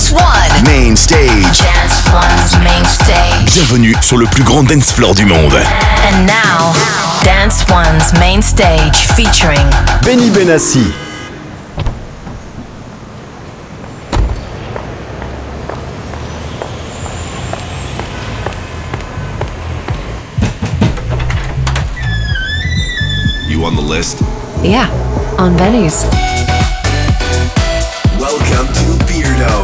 Dance One Main Stage Dance One's Main Stage Bienvenue sur le plus grand dance floor du monde And now Dance One's Main Stage featuring Benny Benassi You on the list? Yeah, on Benny's. Welcome to Beardo.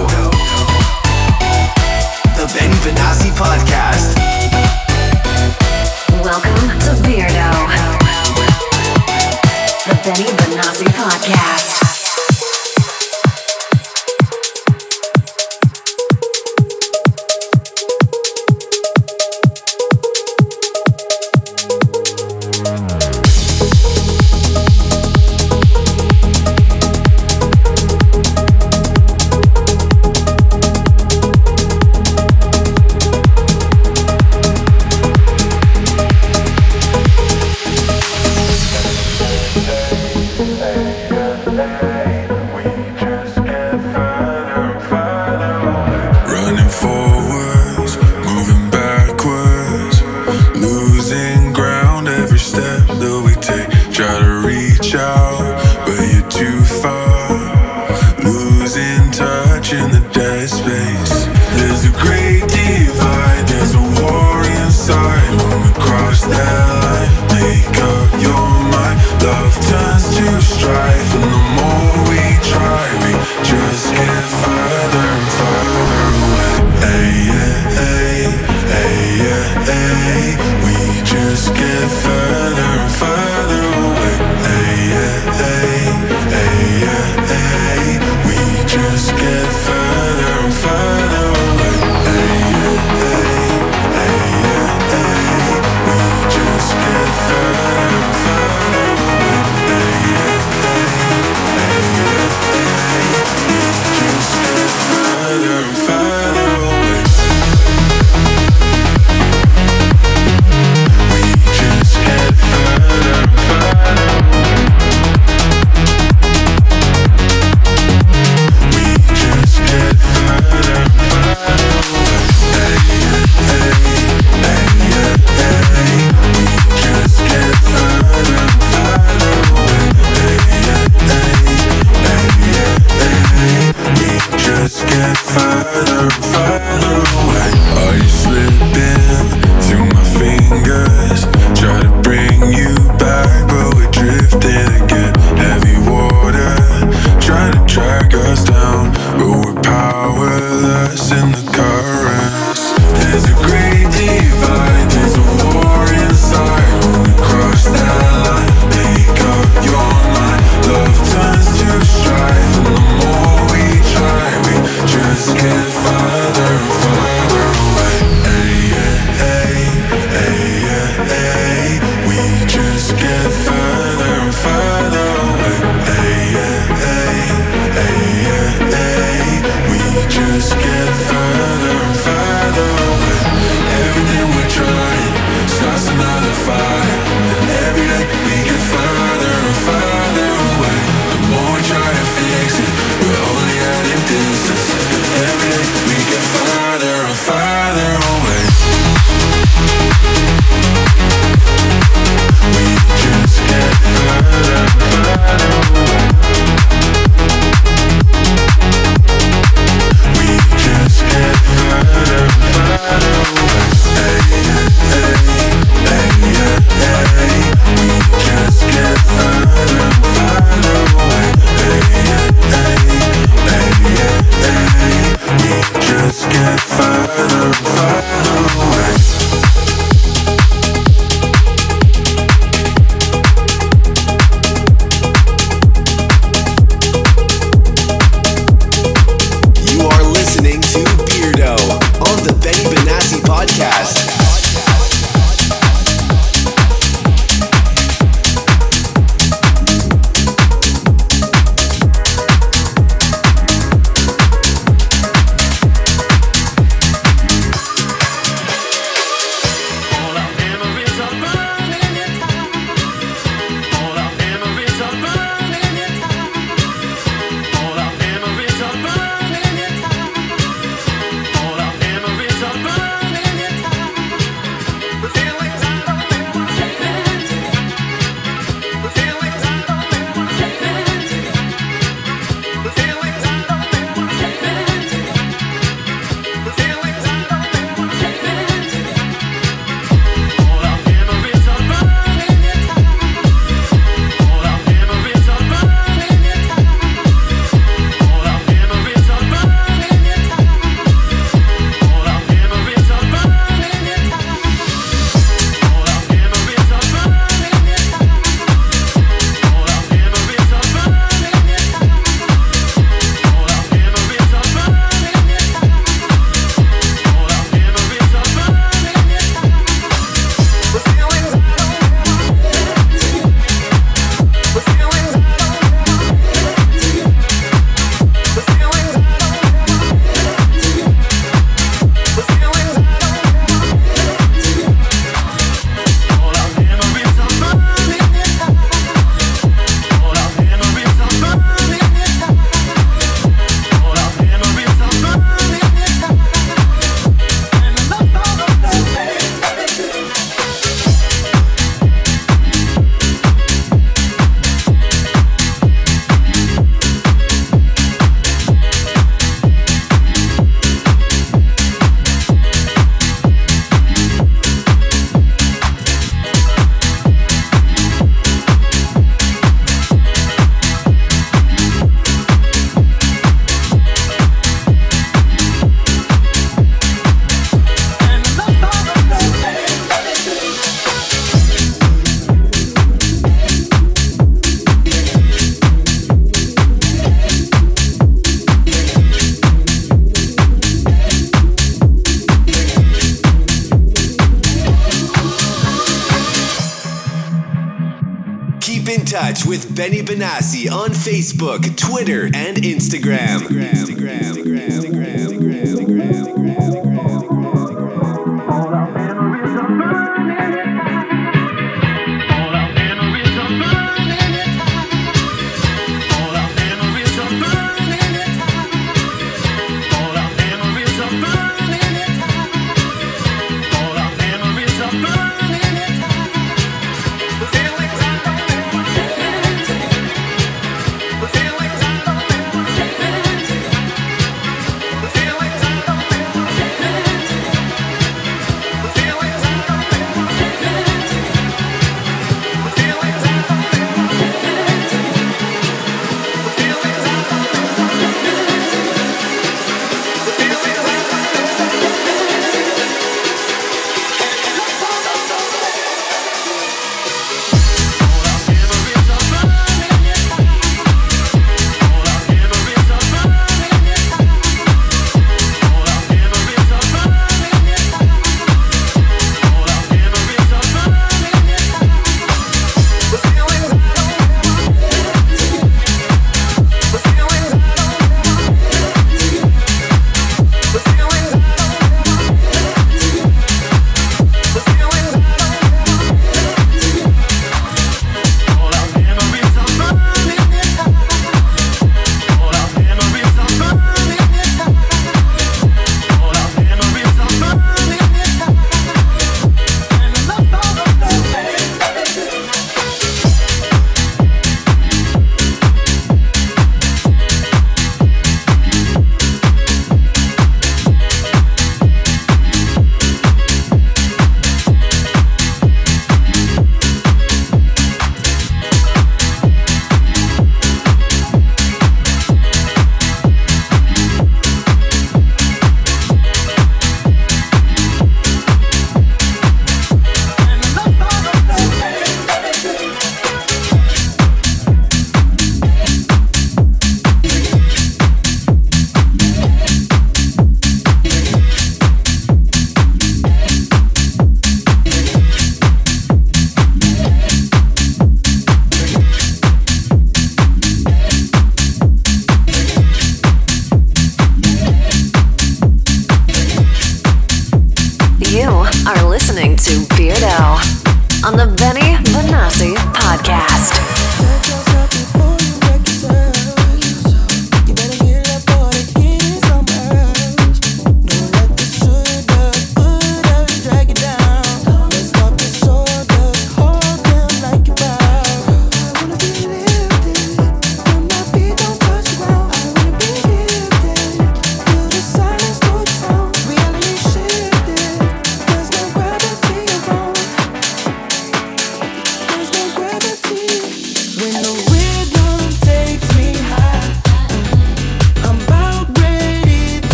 With Benny Benassi on Facebook, Twitter, and Instagram. Instagram.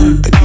En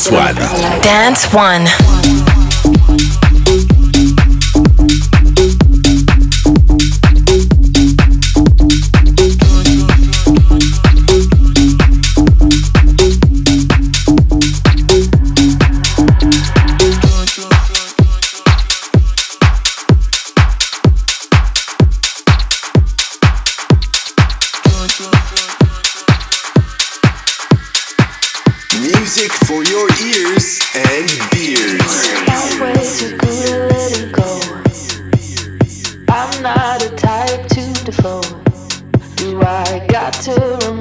Dance One. Dance One. to.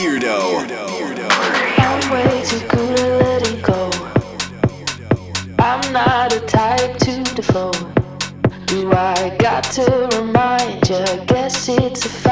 Beardo. I'm way too good at letting go. I'm not a type to default. Do I got to remind you? Guess it's a fact.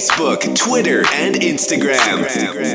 Facebook, Twitter, and Instagram. Give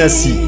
Benassi.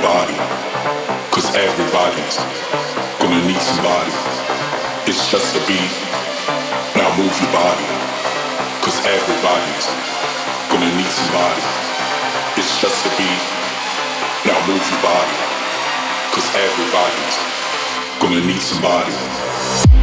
body, cause everybody's gonna need somebody. It's just a beat, now move your body, cause everybody's gonna need somebody. It's just a beat, now move your body, cause everybody's gonna need somebody.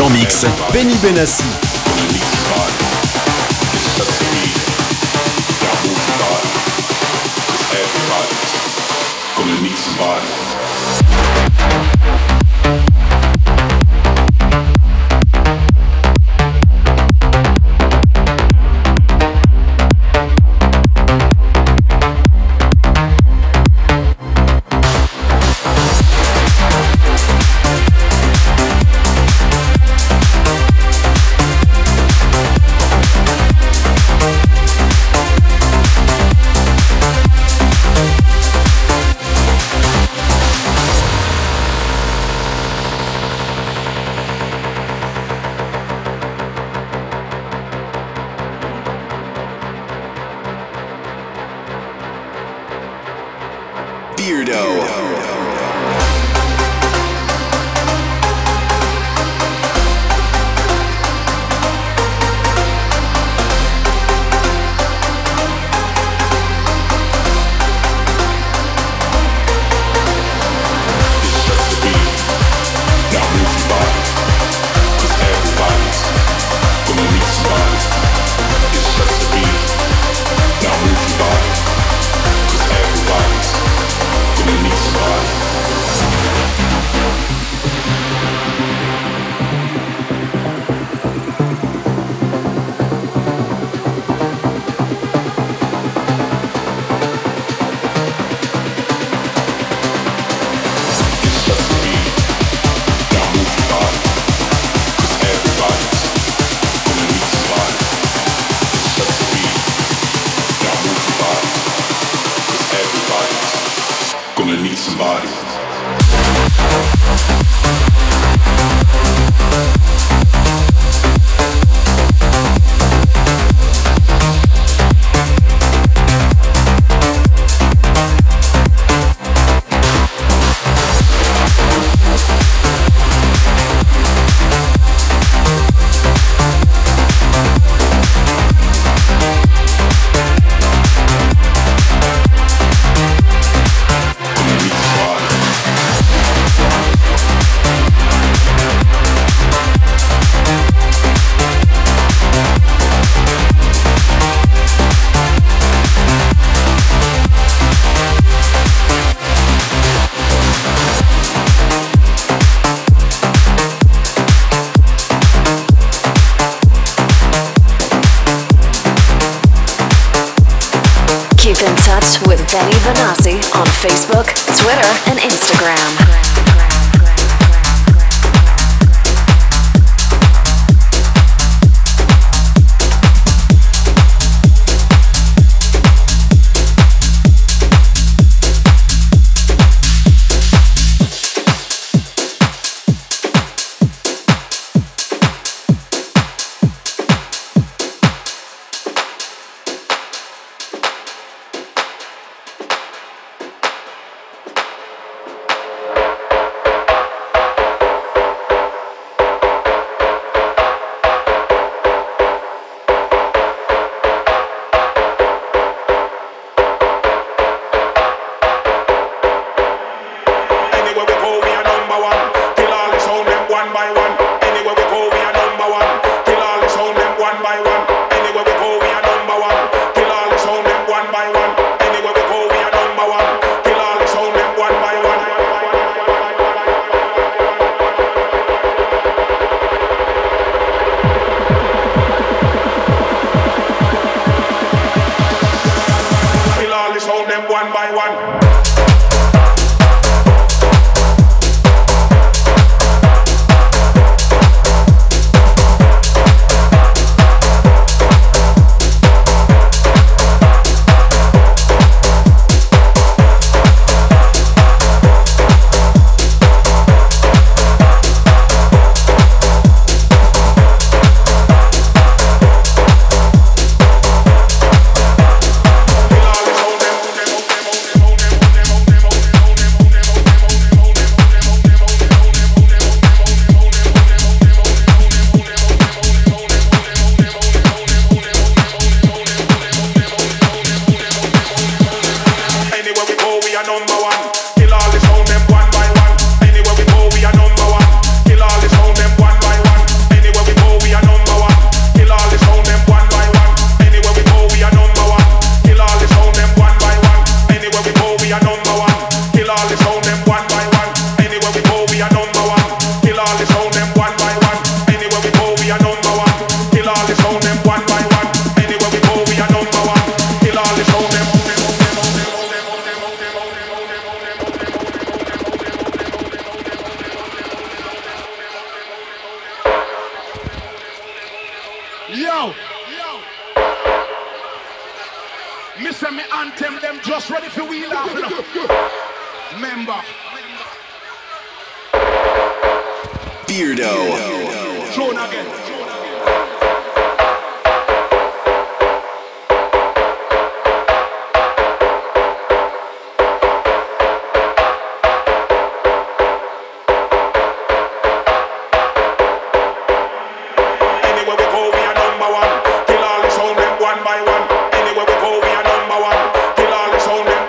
en mix, Benny Benassi.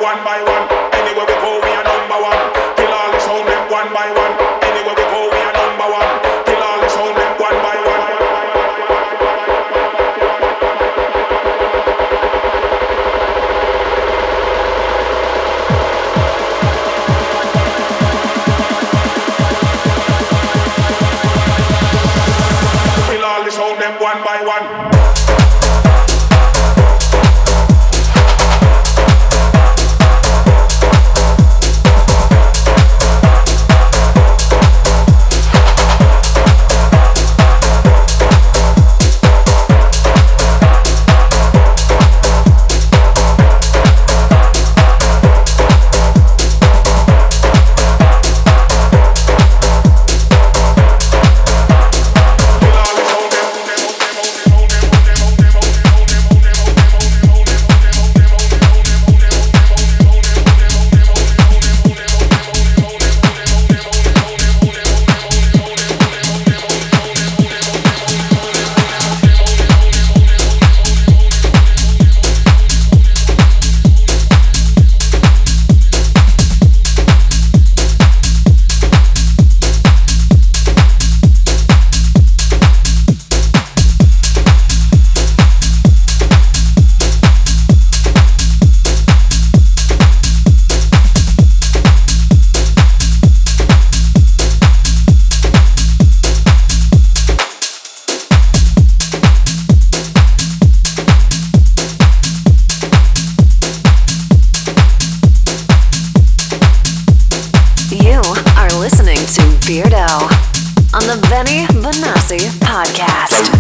One by one. Podcast.